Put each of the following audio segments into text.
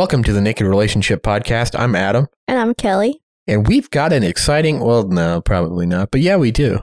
Welcome to the Naked Relationship Podcast. I'm Adam, And I'm Kelley. and we've got an exciting. Well, no, probably not, but yeah, we do.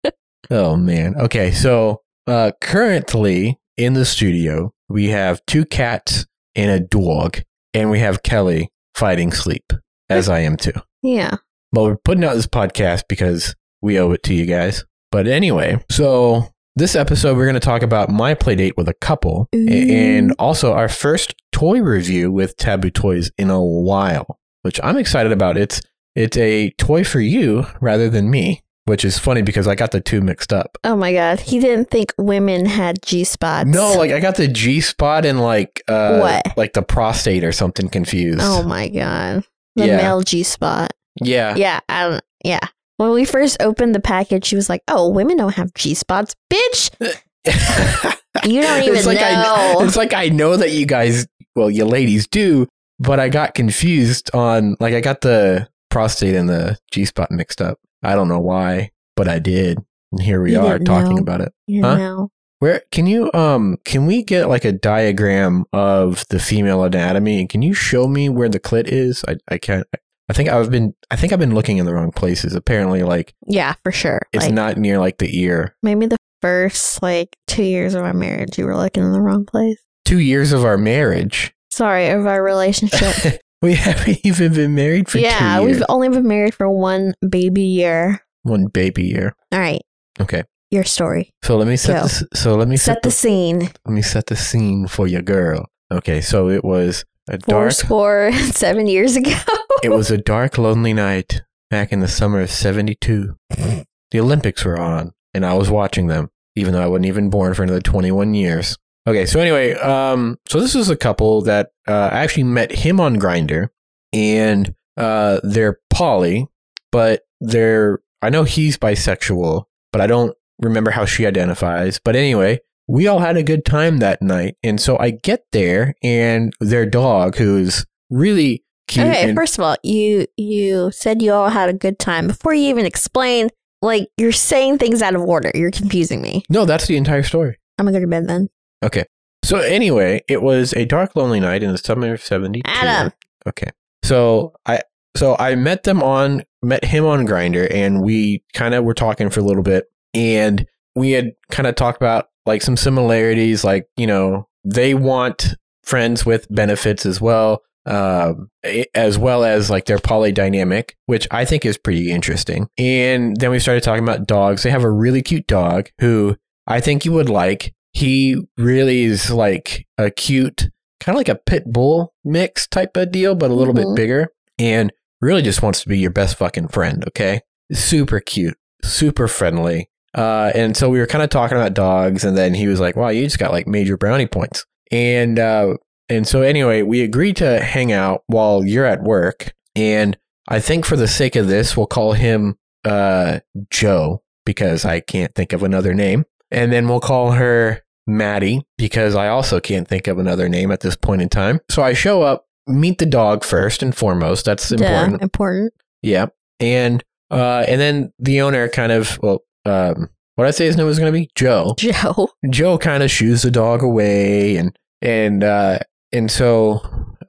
oh man. Okay, so uh, currently in the studio we have two cats and a dog, and we have Kelley fighting sleep, as I am too. Yeah. Well, we're putting out this podcast because we owe it to you guys. But anyway, so this episode we're going to talk about my play date with a couple Ooh. and also our first toy review with Tabu Toys in a while, which I'm excited about. It's it's a toy for you rather than me, which is funny because I got the two mixed up. Oh my God. He didn't think women had G spots. No, like I got the G spot and like uh What? like the prostate or something confused. Oh my God. The Yeah. male G spot. yeah. Yeah. I don't, yeah. When we first opened the package, she was like, oh, women don't have G spots. Bitch. You don't even it's like I, know. it's like I know that you guys, well, you ladies do, but I got confused on like I got the prostate and the G spot mixed up. I don't know why, but I did, and here we You are talking know. about it. You Huh? know. Where can you um can we get like a diagram of the female anatomy and can you show me where the clit is? I I can't. I think I've been I think I've been looking in the wrong places. Apparently, like Yeah, for sure. it's like, not near like the ear. maybe the first like two years of our marriage, you were looking in the wrong place. Two years of our marriage. Sorry, of our relationship. we haven't even been married for yeah, two years. we've only been married for one baby year. One baby year. All right, Okay. your story. So let me set this. So let me set, Set the scene. let me set the scene for your girl. Okay, so it was a Four dark. score seven years ago. It was a dark, lonely night back in the summer of '72. the Olympics were on, and I was watching them, even though I wasn't even born for another 21 years. Okay, so anyway, um, so this is a couple that uh, I actually met him on Grindr, and uh, they're poly, but they're I know he's bisexual, but I don't remember how she identifies. But anyway, we all had a good time that night, and so I get there, and their dog, who's really cute, okay, and first of all, you you said you all had a good time before you even explain. Like you're saying things out of order. You're confusing me. no, that's the entire story. I'm gonna go to bed then. Okay. So anyway, it was a dark, lonely night in the summer of '72. Adam. Okay. So I so I met them on met him on Grindr, and we kind of were talking for a little bit, and we had kind of talked about like some similarities, like you know they want friends with benefits as well, um, as well as like their polydynamic, which I think is pretty interesting. And then we started talking about dogs. They have a really cute dog who I think you would like. He really is like a cute, kind of like a pit bull mix type of deal, but a little bit Mhm. bigger. And really just wants to be your best fucking friend. Okay. Super cute, super friendly. Uh, and so we were kind of talking about dogs, and then he was like, "Wow, you just got like major brownie points." And uh, and so anyway, we agreed to hang out while you're at work. And I think for the sake of this, we'll call him uh, Joe because I can't think of another name. And then we'll call her Maddie because I also can't think of another name at this point in time. So I show up, meet the dog first and foremost. That's Duh, important. important. Yeah. And uh, and then the owner kind of well, um, what I say his name was going to be Joe. Joe. Joe kind of shoos the dog away, and and uh, and so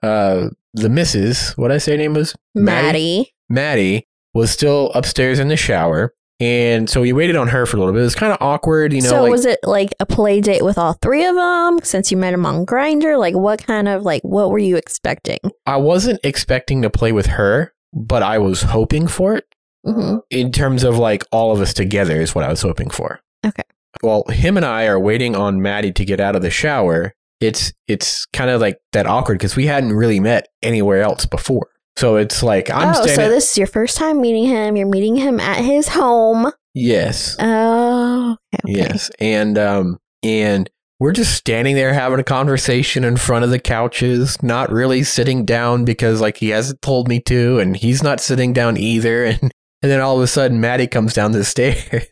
uh, the missus, what I say her name was Maddie. Maddie was still upstairs in the shower, and so we waited on her for a little bit. It was kind of awkward, you know. so like, was it like a play date with all three of them since you met him on Grindr? Like what kind of like what were you expecting? I wasn't expecting to play with her, but I was hoping for it. hmm in terms of like all of us together is what I was hoping for. Okay. Well, him and I are waiting on Maddie to get out of the shower. It's it's kind of like that awkward because we hadn't really met anywhere else before. So it's like I'm oh, so this is your first time meeting him. You're meeting him at his home. yes, Oh, okay. yes, and um and we're just standing there having a conversation in front of the couches, not really sitting down because like he hasn't told me to, and he's not sitting down either. And and then all of a sudden, Maddie comes down the stairs,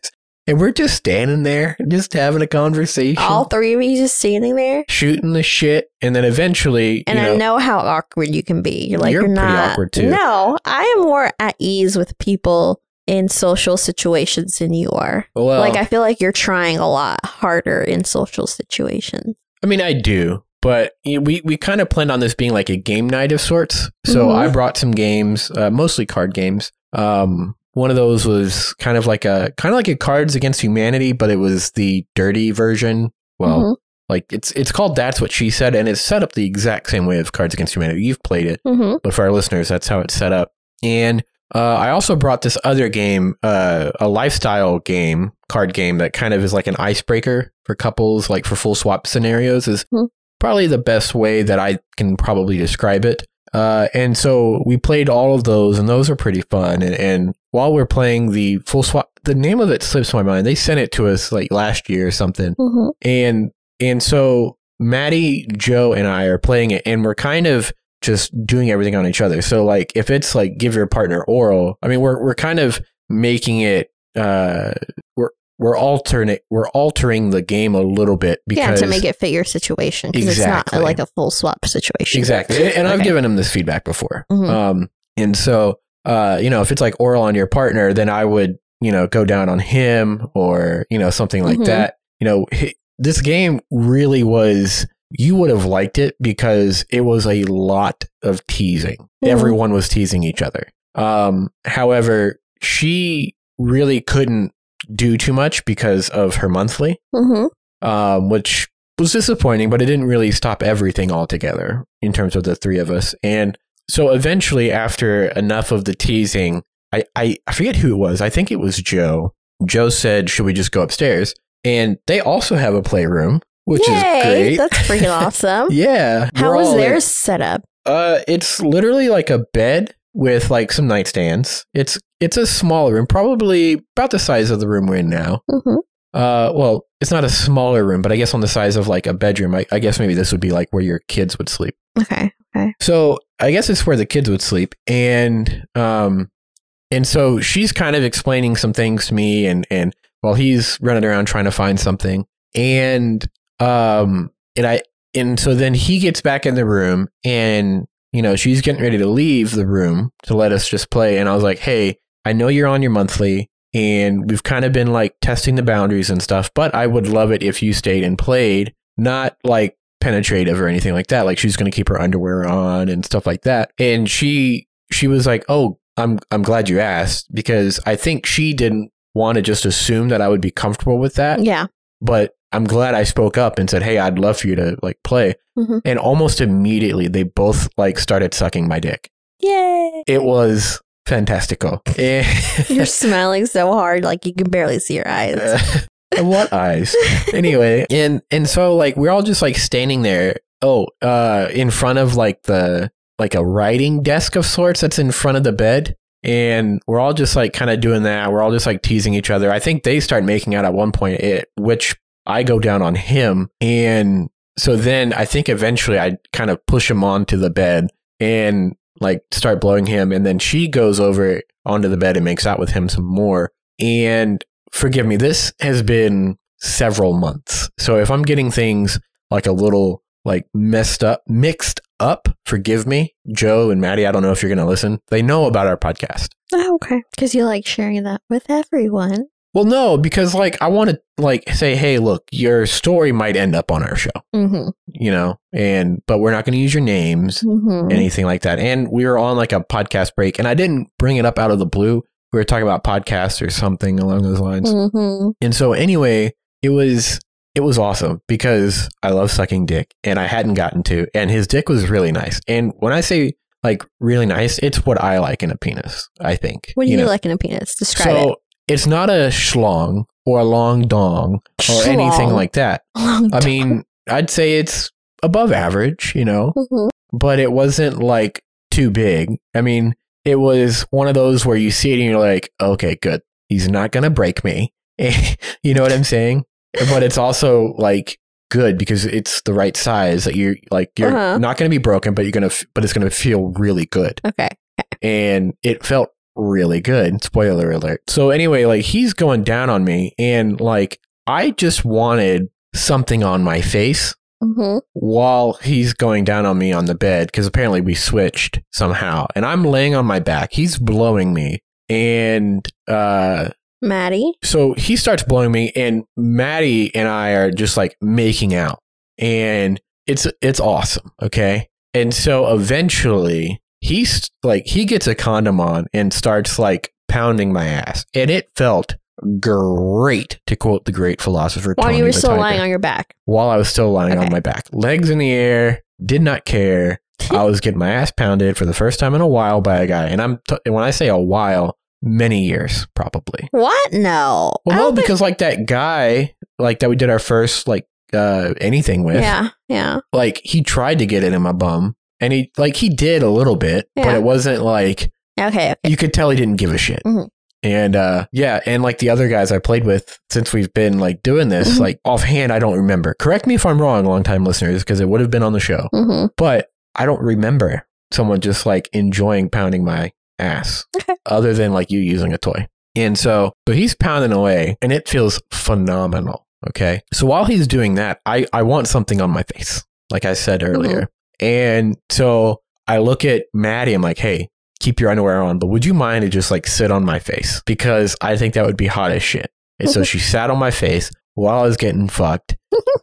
and we're just standing there, just having a conversation, All three of you just standing there. shooting the shit, and then eventually, And you I know, know how awkward you can be. You're like You're you're, pretty not awkward, too. No, I am more at ease with people in social situations than you are. well, like I feel like you're trying a lot harder in social situations. I mean, I do, but know, we we kind of planned on this being like a game night of sorts. So Mhm. I brought some games, uh, mostly card games. Um, one of those was kind of like a kind of like a Cards Against Humanity, but it was the dirty version. Well, Mhm. like it's it's called That's What She Said, and it's set up the exact same way as Cards Against Humanity. You've played it, Mhm. but for our listeners, that's how it's set up. And uh, I also brought this other game, uh, a lifestyle game, card game that kind of is like an icebreaker for couples, like for full swap scenarios, is Hmm. probably the best way that I can probably describe it. Uh, and so we played all of those, and those are pretty fun. And, and while we're playing the full swap, the name of it slips my mind. They sent it to us like last year or something Mhm. and and so Maddie, Joe, and I are playing it, and we're kind of just doing everything on each other. So like if it's like give your partner oral, I mean we're we're kind of making it uh we're we're alternate we're altering the game a little bit because Yeah, to make it fit your situation because it's Exactly. not like a full swap situation. Exactly. And- I've Okay. given him this feedback before. Mhm. Um, and so, uh, you know, if it's like oral on your partner, then I would, you know, go down on him or, you know, something like Mhm. that. You know, hi- this game really was, you would have liked it because it was a lot of teasing. Mhm. Everyone was teasing each other. Um, however, she really couldn't do too much because of her monthly hmm um, which was disappointing, but it didn't really stop everything altogether in terms of the three of us. And so eventually, after enough of the teasing, I, I, I forget who it was. I think it was Joe. Joe said, Should we just go upstairs? And they also have a playroom, which Yay, is great. That's freaking awesome. yeah. How was theirs set up? uh, it's literally like a bed with like some nightstands. It's it's a small room, probably about the size of the room we're in now. hmm Uh, well, it's not a smaller room, but I guess on the size of like a bedroom. I, I guess maybe this would be like where your kids would sleep. Okay. Okay. So I guess it's where the kids would sleep, and um, and so she's kind of explaining some things to me, and and while he's running around trying to find something, and um, and I and so then he gets back in the room, and you know she's getting ready to leave the room to let us just play, and I was like, hey, I know you're on your monthly. And we've kind of been like testing the boundaries and stuff, but I would love it if you stayed and played, not like penetrative or anything like that. Like she's going to keep her underwear on and stuff like that. And she she was like, "Oh, I'm I'm glad you asked because I think she didn't want to just assume that I would be comfortable with that, Yeah. but I'm glad I spoke up and said, "Hey, I'd love for you to like play." Mhm. And almost immediately they both like started sucking my dick. Yay. It was fantastico. And- You're smiling so hard, like you can barely see your eyes. Uh, what eyes? anyway, and and so like we're all just like standing there. Oh, uh, in front of like the like a writing desk of sorts that's in front of the bed, and we're all just like kind of doing that. We're all just like teasing each other. I think they start making out at one point, it, which I go down on him, and so then I think eventually I kind of push him onto the bed and like start blowing him, and then she goes over onto the bed and makes out with him some more. And forgive me, this has been several months. So if I'm getting things like a little like messed up, mixed up, forgive me, Joe and Maddie. I don't know if you're going to listen. They know about our podcast. Oh, okay. Because you like sharing that with everyone. Well, no, because like I want to like say, hey, look, your story might end up on our show, Mm-hmm. you know, and but we're not going to use your names, Mm-hmm. anything like that. And we were on like a podcast break, and I didn't bring it up out of the blue. We were talking about podcasts or something along those lines. Mm-hmm. And so anyway, it was it was awesome because I love sucking dick and I hadn't gotten to and his dick was really nice. And when I say like really nice, it's what I like in a penis, I think. What do you, know? like in a penis? Describe so it. It's not a schlong or a long dong or anything like that. Long I mean, I'd say it's above average, you know, Mhm. but it wasn't like too big. I mean, it was one of those where you see it and you're like, okay, good. He's not going to break me. you know what I'm saying? But it's also like good because it's the right size that you're like, you're Uh-huh. not going to be broken, but you're going to, but it's going to feel really good Okay. and it felt really good. Spoiler alert. So anyway, like he's going down on me and like I just wanted something on my face Mm-hmm. while he's going down on me on the bed because apparently we switched somehow and I'm laying on my back. He's blowing me and uh Maddie. so he starts blowing me and Maddie and I are just like making out and it's it's awesome. Okay, and so eventually he's like he gets a condom on and starts like pounding my ass, and it felt great to quote the great philosopher While Tony you were still Tiger. lying on your back. while I was still lying on my back, legs in the air, did not care. I was getting my ass pounded for the first time in a while by a guy, and I'm t- when I say a while, many years probably. What? No. Well, no, because like that guy, like that we did our first like uh anything with, yeah, yeah. like he tried to get it in my bum, and he like he did a little bit, but it wasn't like Okay, okay. you could tell he didn't give a shit. Mhm. And uh yeah, and like the other guys I played with since we've been like doing this, Mhm. like offhand I don't remember. Correct me if I'm wrong, long time listeners, because it would have been on the show. hmm But I don't remember someone just like enjoying pounding my ass Okay. other than like you using a toy. And so, so he's pounding away and it feels phenomenal. Okay. So while he's doing that, I, I want something on my face, like I said earlier. And so I look at Maddie, I'm like, hey, keep your underwear on, but would you mind to just like sit on my face? Because I think that would be hot as shit. And so she sat on my face while I was getting fucked.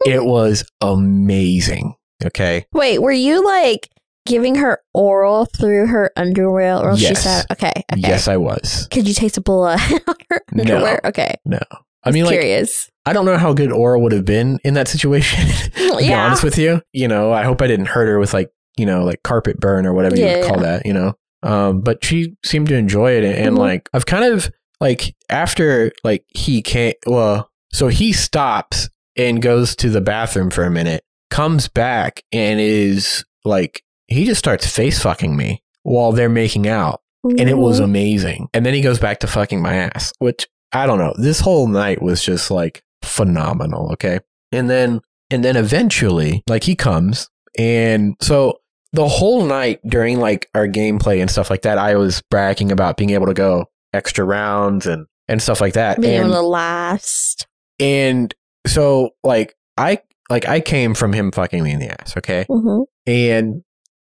It was amazing. Okay. Wait, were you like giving her oral through her underwear, or else she Yes. said, "Okay, okay." Yes, I was. Could you taste a blood on her No. Okay, No. I mean, like, curious. I don't know how good Aura would have been in that situation. to be Yeah. honest with you, you know, I hope I didn't hurt her with like, you know, like carpet burn or whatever you would call that, you know. Um, but she seemed to enjoy it, and, and Mhm. like I've kind of like after like he came, well, so he stops and goes to the bathroom for a minute, comes back and is like he just starts face fucking me while they're making out and it was Mhm. amazing. And then he goes back to fucking my ass, which I don't know. This whole night was just like phenomenal. Okay. And then, and then eventually, like he comes. And so the whole night during like our gameplay and stuff like that, I was bragging about being able to go extra rounds and, and stuff like that. being and, able to last. and so like I, like I came from him fucking me in the ass. Okay. hmm And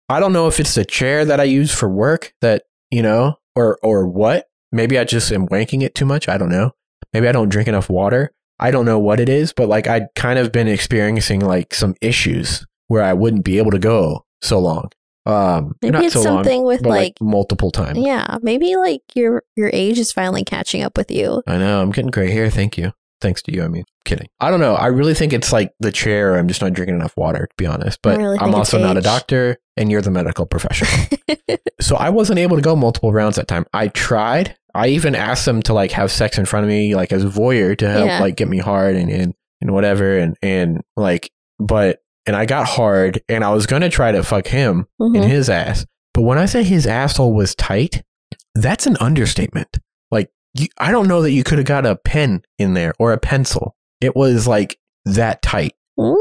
I don't know if it's the chair that I use for work that, you know, or or what. Maybe I just am wanking it too much. I don't know. Maybe I don't drink enough water. I don't know what it is, but like I'd kind of been experiencing like some issues where I wouldn't be able to go so long. Um Maybe not it's so something long, with like, like, multiple times. yeah, maybe like your your age is finally catching up with you. I know. I'm getting gray hair. Thank you. Thanks to you. I mean, kidding. I don't know. I really think it's like the chair. I'm just not drinking enough water, to be honest. But really I'm also not a doctor, and you're the medical professional. so I wasn't able to go multiple rounds that time. I tried. I even asked them to like have sex in front of me, like as a voyeur to help Yeah. like get me hard and, and and whatever. And and like, but and I got hard, and I was gonna try to fuck him in Mhm. his ass. But when I say his asshole was tight, that's an understatement. Like, you, I don't know that you could have got a pen in there or a pencil. It was like that tight.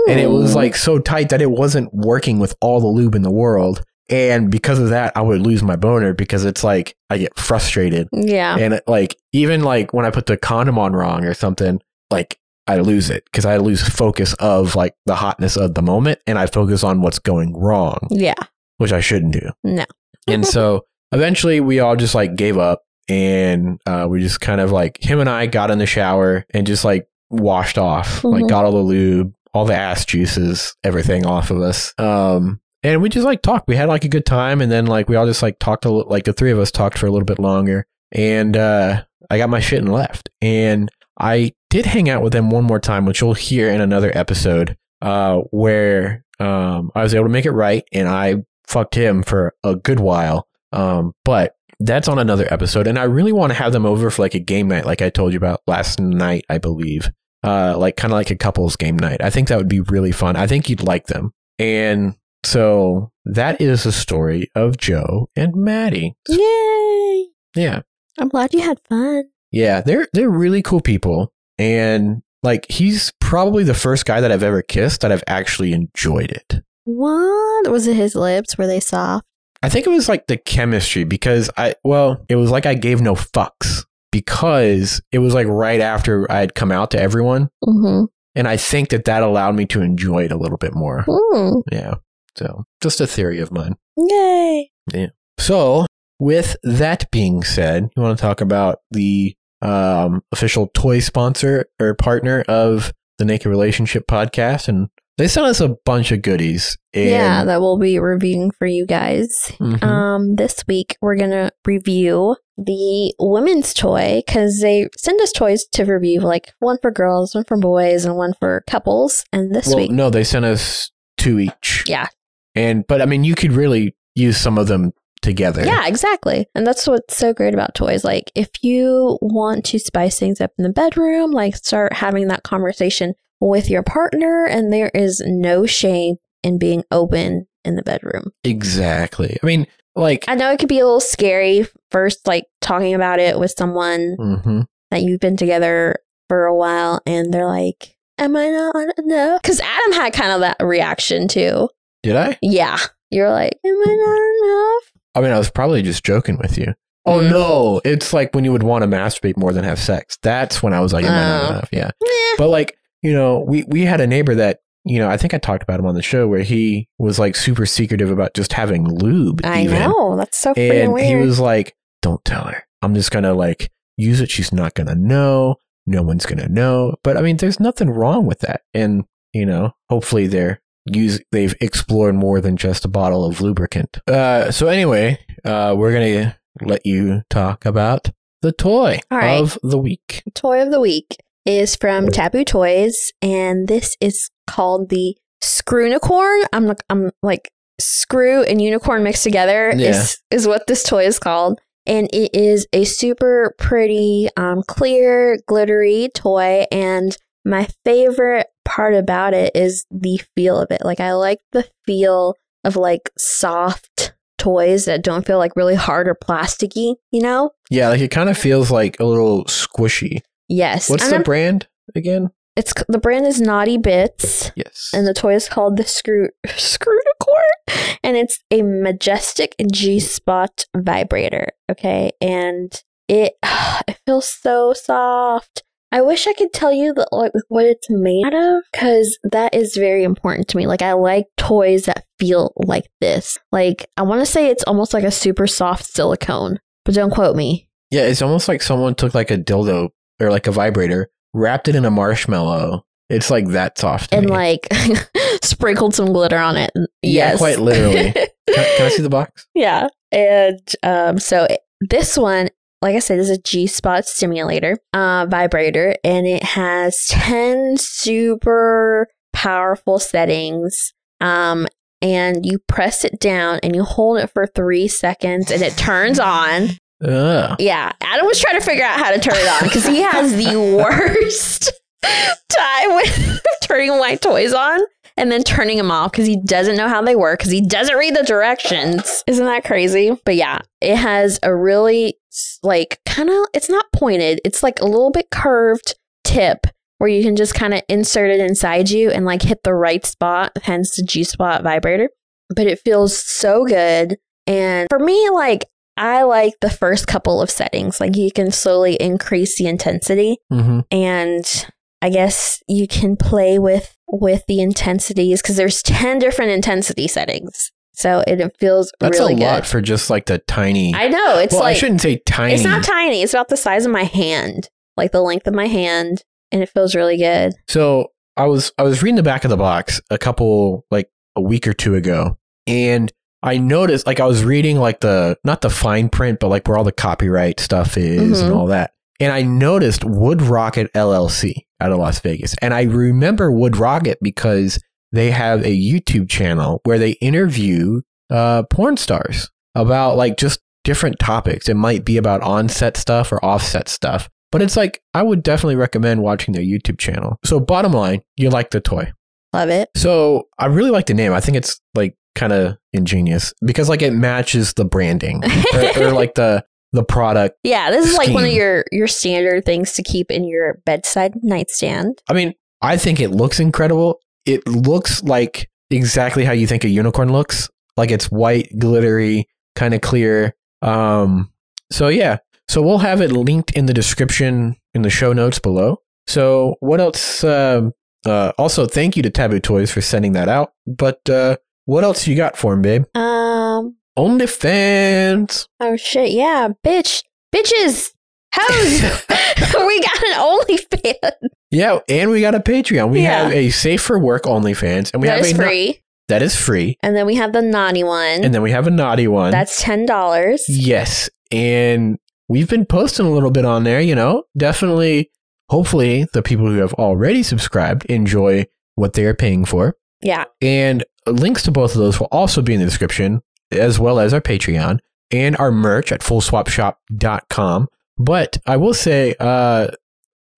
And it was like so tight that it wasn't working with all the lube in the world. And because of that, I would lose my boner because it's like I get frustrated. yeah, And it, like, even like when I put the condom on wrong or something, like I lose it because I lose focus of like the hotness of the moment and I focus on what's going wrong, yeah, which I shouldn't do no, and so eventually we all just like gave up and uh, we just kind of like him and I got in the shower and just like washed off, like Mhm. got all the lube, all the ass juices, everything off of us. Um, and we just like talked. We had like a good time, and then like we all just like talked a li- like the three of us talked for a little bit longer, and uh, I got my shit and left. And I did hang out with them one more time, which you'll hear in another episode, uh, where um, I was able to make it right, and I fucked him for a good while. Um, but that's on another episode, and I really want to have them over for like a game night, like I told you about last night, I believe. Uh, like kind of like a couples game night. I think that would be really fun. I think you'd like them. And so that is the story of Joe and Maddie. yay! Yeah. I'm glad you had fun. Yeah, they're they're really cool people, and like he's probably the first guy that I've ever kissed that I've actually enjoyed it. What was it? His lips were they soft? I think it was like the chemistry because I well, it was like I gave no fucks because it was like right after I had come out to everyone, Mm-hmm. and I think that that allowed me to enjoy it a little bit more. Mm. Yeah, so just a theory of mine. Yay! Yeah. So, with that being said, you want to talk about the um, official toy sponsor or partner of the Naked Relationship podcast and They sent us a bunch of goodies. And, yeah, that we'll be reviewing for you guys. Mhm. Um, this week we're gonna review the women's toy because they send us toys to review, like one for girls, one for boys, and one for couples. And this well, week, no, they sent us two each. Yeah. And but I mean, you could really use some of them together. yeah, exactly. And that's what's so great about toys. Like, if you want to spice things up in the bedroom, like start having that conversation with your partner, and there is no shame in being open in the bedroom. Exactly. I mean, like. I know it could be a little scary first, like talking about it with someone hmm that you've been together for a while and they're like, Am I not enough? Because Adam had kind of that reaction too. Did I? Yeah. You're like, Am I not enough? I mean, I was probably just joking with you. Oh Mm. no! It's like when you would want to masturbate more than have sex. That's when I was like, "Am I not Oh. enough?" Yeah. But like, you know, we we had a neighbor that you know, I think I talked about him on the show where he was like super secretive about just having lube. I even. know. That's so and weird. he was like, "Don't tell her. I'm just gonna like use it. She's not gonna know. No one's gonna know." But I mean, there's nothing wrong with that. And you know, hopefully they're use they've explored more than just a bottle of lubricant. Uh, so anyway, uh, we're gonna let you talk about the toy right. of the week. toy of the week is from Tabu Toys, and this is called the Screw-unicorn. I'm like, I'm like screw and unicorn mixed together Yeah. is is what this toy is called. And it is a super pretty, um, clear, glittery toy. And my favorite part about it is the feel of it. Like I like the feel of like soft toys that don't feel like really hard or plasticky, you know? Yeah, like it kind of feels like a little squishy. Yes. What's And the I'm- brand again? It's the brand is Naughty Bits, Yes. and the toy is called the Screw Screw-unicorn, and it's a majestic G spot vibrator. Okay, and it it feels so soft. I wish I could tell you the, like what it's made out of because that is very important to me. Like I like toys that feel like this. Like I want to say it's almost like a super soft silicone, but don't quote me. yeah, it's almost like someone took like a dildo or like a vibrator, wrapped it in a marshmallow. It's like that soft. And me. like sprinkled some glitter on it. Yeah, quite literally. can, can I see the box? Yeah. And um, so it- this one, like I said, is a G spot stimulator uh, vibrator, and it has 10 super powerful settings. Um, and you press it down and you hold it for three seconds and it turns on. Ugh. Yeah. Adam was trying to figure out how to turn it on because he has the worst time with turning my toys on and then turning them off because he doesn't know how they work because he doesn't read the directions. Isn't that crazy? But yeah, it has a really like kind of, it's not pointed, it's like a little bit curved tip where you can just kind of insert it inside you and like hit the right spot, hence the G spot vibrator. But it feels so good. And for me, like, I like the first couple of settings. Like, you can slowly increase the intensity hmm and I guess you can play with with the intensities because there's 10 different intensity settings. So it, it feels That's really a good. lot for just like the tiny. I know. It's well, I shouldn't say tiny. it's not tiny. It's about the size of my hand, like the length of my hand, and it feels really good. So I was I was reading the back of the box a couple like a week or two ago, and I noticed like I was reading like the not the fine print, but like where all the copyright stuff is and Mhm. all that. And I noticed Wood Rocket LLC out of Las Vegas. And I remember Wood Rocket because they have a YouTube channel where they interview uh, porn stars about like just different topics. It might be about onset stuff or offset stuff. But it's like, I would definitely recommend watching their YouTube channel. So, bottom line, you like the toy. Love it. So, I really like the name. I think it's like kind of ingenious because like it matches the branding or, or like the the product. yeah, this is like one of your your standard things to keep in your bedside nightstand. I mean, I think it looks incredible. It looks like exactly how you think a unicorn looks. Like it's white, glittery, kind of clear. Um, so yeah. So we'll have it linked in the description in the show notes below. So what else? Um uh, also, thank you to Tabu Toys for sending that out. But uh, what else you got for him, babe? Um. OnlyFans. Oh shit! Yeah, bitch, bitches, hoes. we got an OnlyFans. Yeah, and we got a Patreon. We Yeah. have a safe for work OnlyFans, and we That have is a no- free. that is free, And then we have the naughty one. and then we have a naughty one. That's ten dollars. yes, and we've been posting a little bit on there. You know, definitely. Hopefully, the people who have already subscribed enjoy what they are paying for. Yeah. And links to both of those will also be in the description, as well as our Patreon and our merch at fullswapshop.com. But I will say, uh,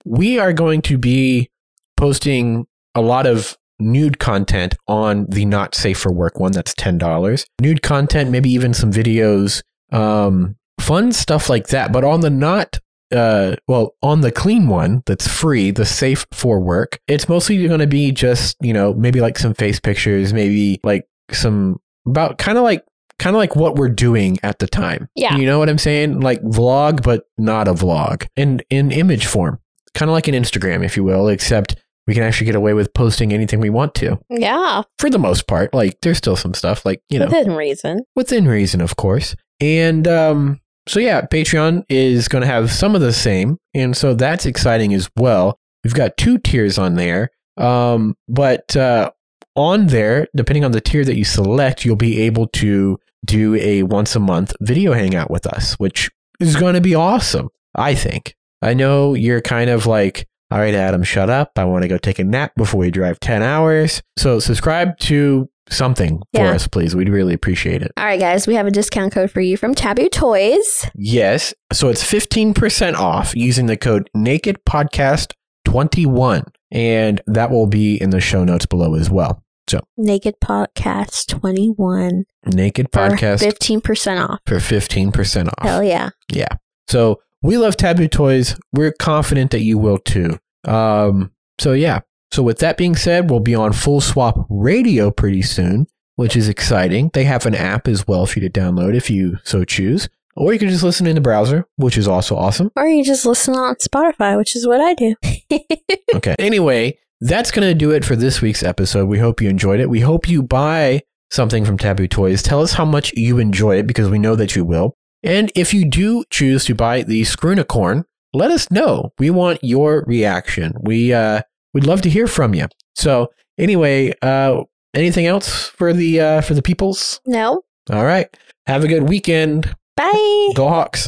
we are going to be posting a lot of nude content on the not safe for work one. That's $10. Nude content, maybe even some videos, um, fun stuff like that. But on the not uh well on the clean one that's free the safe for work it's mostly going to be just you know maybe like some face pictures maybe like some about kind of like kind of like what we're doing at the time Yeah. you know what i'm saying like vlog but not a vlog in in image form kind of like an instagram if you will except we can actually get away with posting anything we want to Yeah. for the most part like there's still some stuff like you know Within reason. within reason, of course. And um, so, yeah, Patreon is going to have some of the same. And so that's exciting as well. We've got two tiers on there. Um, but uh, on there, depending on the tier that you select, you'll be able to do a once a month video hangout with us, which is going to be awesome, I think. I know you're kind of like, all right, Adam, shut up. I want to go take a nap before we drive 10 hours. So subscribe to something for us, please. We'd really appreciate it. All right, guys, we have a discount code for you from Tabu Toys. Yes. So it's 15% off using the code NakedPodcast21. And that will be in the show notes below as well. So Naked Podcast 21 Naked for Podcast 15% off. for 15% off. Hell yeah. Yeah. So we love Tabu Toys. We're confident that you will too. Um, so yeah. So with that being said, we'll be on Full Swap Radio pretty soon, which is exciting. They have an app as well for you to download if you so choose. Or you can just listen in the browser, which is also awesome. Or you just listen on Spotify, which is what I do. Okay. Anyway, that's going to do it for this week's episode. We hope you enjoyed it. We hope you buy something from Tabu Toys. Tell us how much you enjoy it because we know that you will. And if you do choose to buy the Screwnicorn, let us know. We want your reaction. We uh we'd love to hear from you. So, anyway, uh anything else for the uh for the peoples? no. All right. Have a good weekend. Bye. Go Hawks.